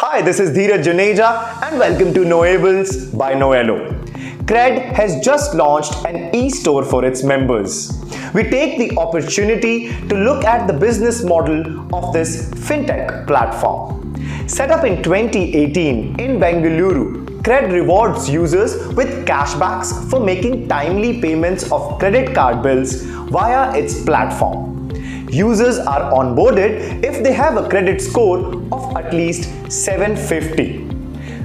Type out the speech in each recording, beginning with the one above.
Hi, this is Dheeraj Juneja and welcome to Knowables by Noello. Cred has just launched an e-store for its members. We take the opportunity to look at the business model of this fintech platform. Set up in 2018 in Bengaluru, Cred rewards users with cashbacks for making timely payments of credit card bills via its platform. Users are onboarded if they have a credit score of at least 750.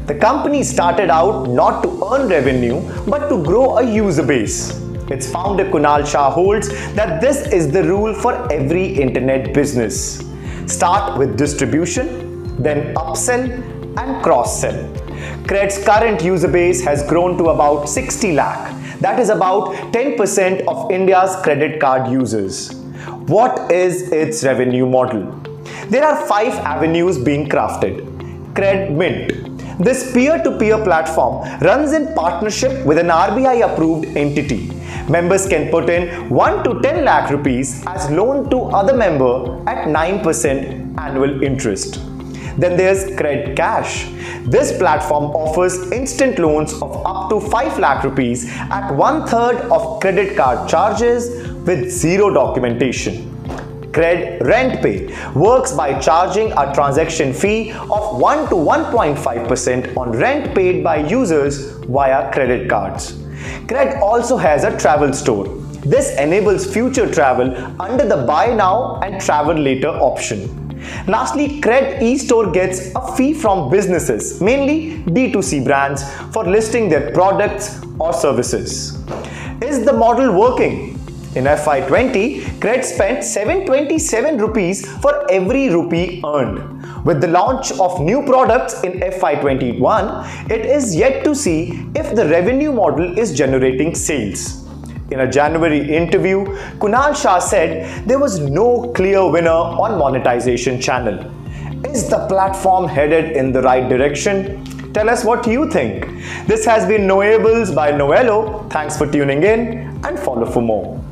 The company started out not to earn revenue but to grow a user base. Its founder Kunal Shah holds that this is the rule for every internet business. Start with distribution, then upsell and cross-sell. Cred's current user base has grown to about 60 lakh. That is about 10% of India's credit card users. What is its revenue model? There are five avenues being crafted. Cred Mint. This peer-to-peer platform runs in partnership with an RBI approved entity. Members can put in 1 to 10 lakh rupees as loan to other member at 9% annual interest. Then there's Cred Cash. This platform offers instant loans of up to 5 lakh rupees at one third of credit card charges with zero documentation. Cred Rent Pay works by charging a transaction fee of 1 to 1.5% on rent paid by users via credit cards. Cred also has a travel store. This enables future travel under the buy now and travel later option. Lastly, Cred eStore gets a fee from businesses, mainly D2C brands, for listing their products or services. Is the model working? In FY20, Cred spent 727 rupees for every rupee earned. With the launch of new products in FY21, it is yet to see if the revenue model is generating sales. In a January interview, Kunal Shah said there was no clear winner on monetization channel. Is the platform headed in the right direction? Tell us what you think. This has been Knowables by Noello. Thanks for tuning in and follow for more.